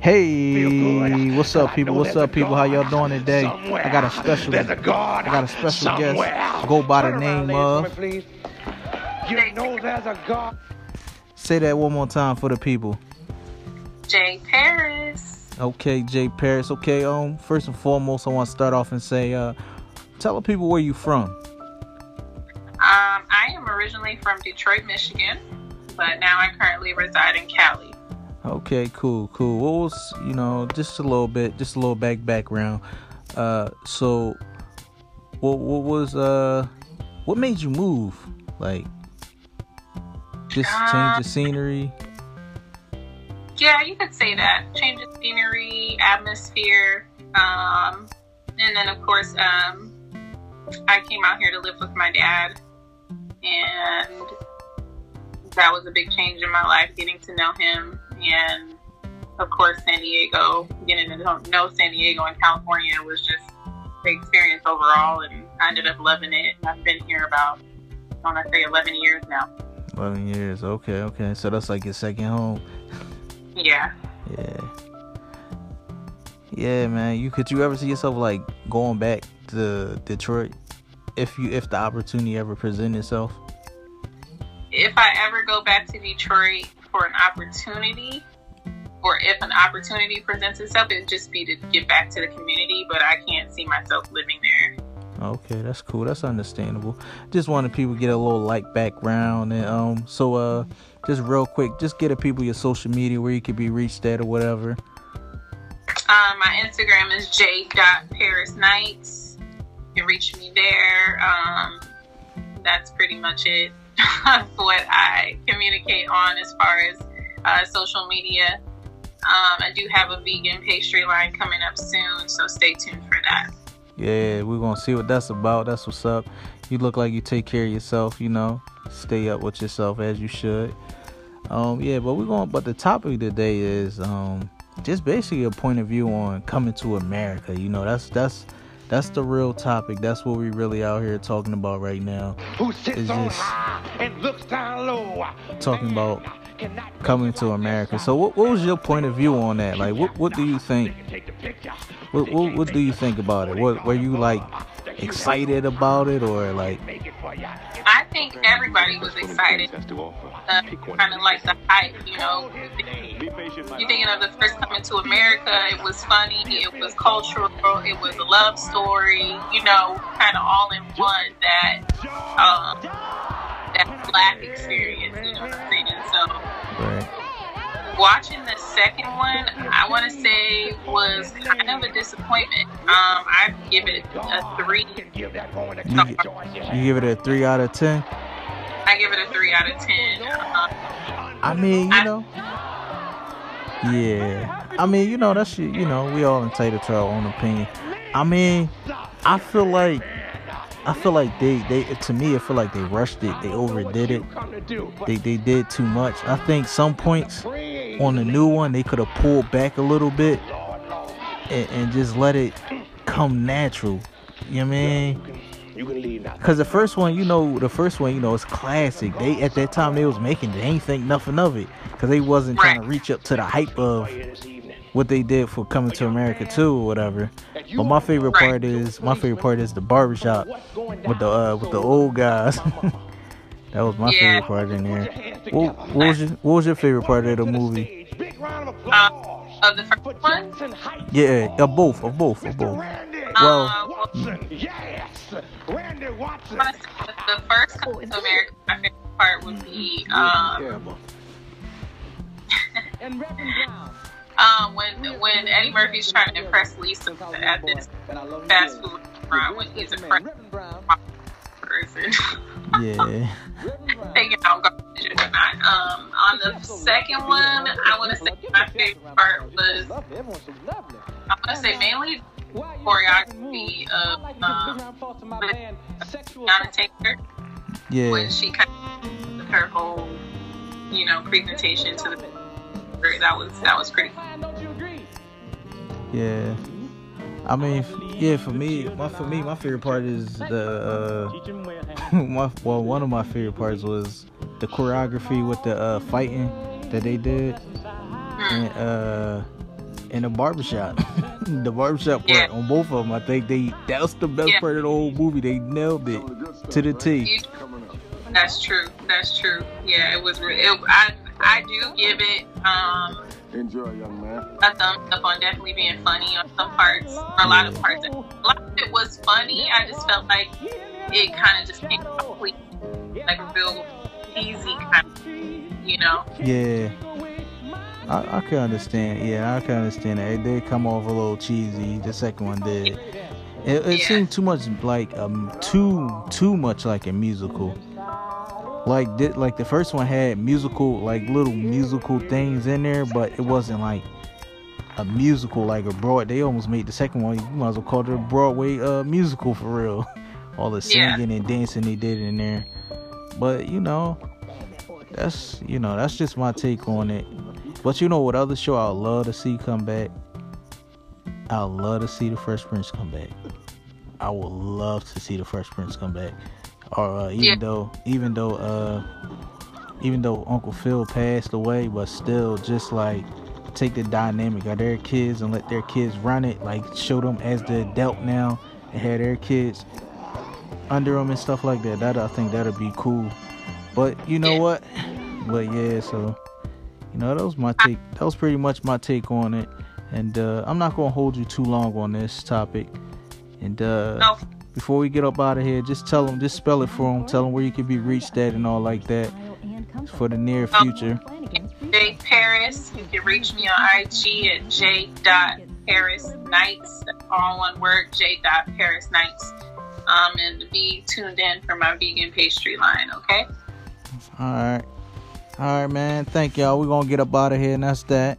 Hey, what's up, people? What's up, people? How y'all doing today? I got a special, I got a special guest. Go by the name of. You know there's a God. Say that one more time for the people. Jay Paris. Okay, Jay Paris. Okay, um, first and foremost, I want to start off and say, uh, tell the people where you from. Um, I am originally from Detroit, Michigan, but now I currently reside in Cali. Okay, cool, cool. What was, you know, just a little bit, just a little back background. Uh, so, what, what was, uh, what made you move? Like, just change the scenery. Yeah, you could say that. Change of scenery, atmosphere, um, and then of course, um, I came out here to live with my dad, and that was a big change in my life, getting to know him, and of course, San Diego, getting to know San Diego and California was just the experience overall, and I ended up loving it. I've been here about, I want to say, 11 years now. 11 years, okay, okay. So that's like your second home. Yeah. Yeah. Yeah, man. You could you ever see yourself like going back to Detroit if you if the opportunity ever present itself? If I ever go back to Detroit for an opportunity, or if an opportunity presents itself, it'd just be to get back to the community. But I can't see myself living there. Okay, that's cool. That's understandable. Just wanted people to get a little like background and um. So uh, just real quick, just get a people your social media where you could be reached at or whatever. Um, my Instagram is j.parisnights. You can reach me there. Um, that's pretty much it what I communicate on as far as uh, social media. Um, I do have a vegan pastry line coming up soon, so stay tuned for that. Yeah, we're gonna see what that's about. That's what's up. You look like you take care of yourself, you know. Stay up with yourself as you should. Um, yeah, but we're going but the topic today is um just basically a point of view on coming to America. You know, that's that's that's the real topic. That's what we really out here talking about right now. Who sits on high and looks down low. Talking about coming to America. So, what, what was your point of view on that? Like, what what do you think? What what, what do you think about it? What were you like excited about it or like? I think everybody was excited. Uh, kind of like the hype, you know. You're thinking of the first coming to America. It was funny. It was cultural. It was a love story. You know, kind of all in one. That um, that black experience. You know what I'm saying? So. Right watching the second one, I want to say was kind of a disappointment. Um, I give it a three. You, you, give it a three out of ten. I give it a three out of ten. Uh, I mean, you I, know. Yeah, I mean, you know, that's you know, we all entitled to our own opinion. I mean, I feel like I feel like they, they to me I feel like they rushed it, they overdid it. They they did too much. I think some points on the new one they could have pulled back a little bit and, and just let it come natural. You know what I mean? Cause the first one, you know, the first one, you know, it's classic. They at that time they was making, they ain't think nothing of it, cause they wasn't trying to reach up to the hype of what they did for coming to America too or whatever. But my favorite part is my favorite part is the barbershop with the uh, with the old guys. that was my yeah. favorite part in there. What, what, was your What was your favorite part of the movie? Uh, of the first one? Yeah, of both, of both, of both. Well, yes, Randy Watson. The first coming to America, my favorite part would be um, and Reverend Brown. Um, when when Eddie Murphy's trying to impress Lisa at this fast food restaurant when he's a person. Yeah. Taking out garbage and whatnot. Um, on the second one, I want to say my favorite part was I want to say mainly choreography of um, Teyana Taylor. Yeah. When she kind of her whole, you know, presentation to the that was that was pretty. Yeah. I mean, yeah, for me, my for me, my favorite part is the uh, my well, one of my favorite parts was the choreography with the uh, fighting that they did, and uh, and the barbershop. the barbershop part Yeah. on both of them. I think they that's the best Yeah. part of the whole movie. They nailed it to the T. That's true. That's true. Yeah, it was. Re- it, I I do give it um Enjoy, young man. a thumbs up on definitely being funny on some parts. Or a lot of parts. A lot of it was funny. I just felt like it kind of just came off like like a real easy kind of, you know. Yeah. I, I can understand. Yeah, I can understand that. It did come off a little cheesy. The second one did. It, it Yeah. seemed too much like um too too much like a musical. Like did like the first one had musical like little musical things in there, but it wasn't like a musical like a broad. They almost made the second one. You might as well call it a Broadway uh musical for real. All the Yeah. singing and dancing they did in there. But you know, that's you know that's just my take on it. But you know what other show I'd love to see come back? I'd love to see the Fresh Prince come back. I would love to see the Fresh Prince come back. Or uh, even Yeah. though even though uh even though Uncle Phil passed away, but still just like take the dynamic of their kids and let their kids run it, like show them as the adult now and have their kids under them and stuff like that. That I think that'd be cool. But you know Yeah. what? But yeah, so you know that was my take. That was pretty much my take on it. And uh, I'm not gonna hold you too long on this topic. And uh, No. before we get up out of here, just tell them, just spell it for them. Tell them where you can be reached at and all like that for the near future. J Paris. You can reach me on IG at J dot Paris Nights. All one word. J dot Paris Nights. Um, and be tuned in for my vegan pastry line. Okay. All right, all right, man. Thank y'all. We're gonna get up out of here, and that's that.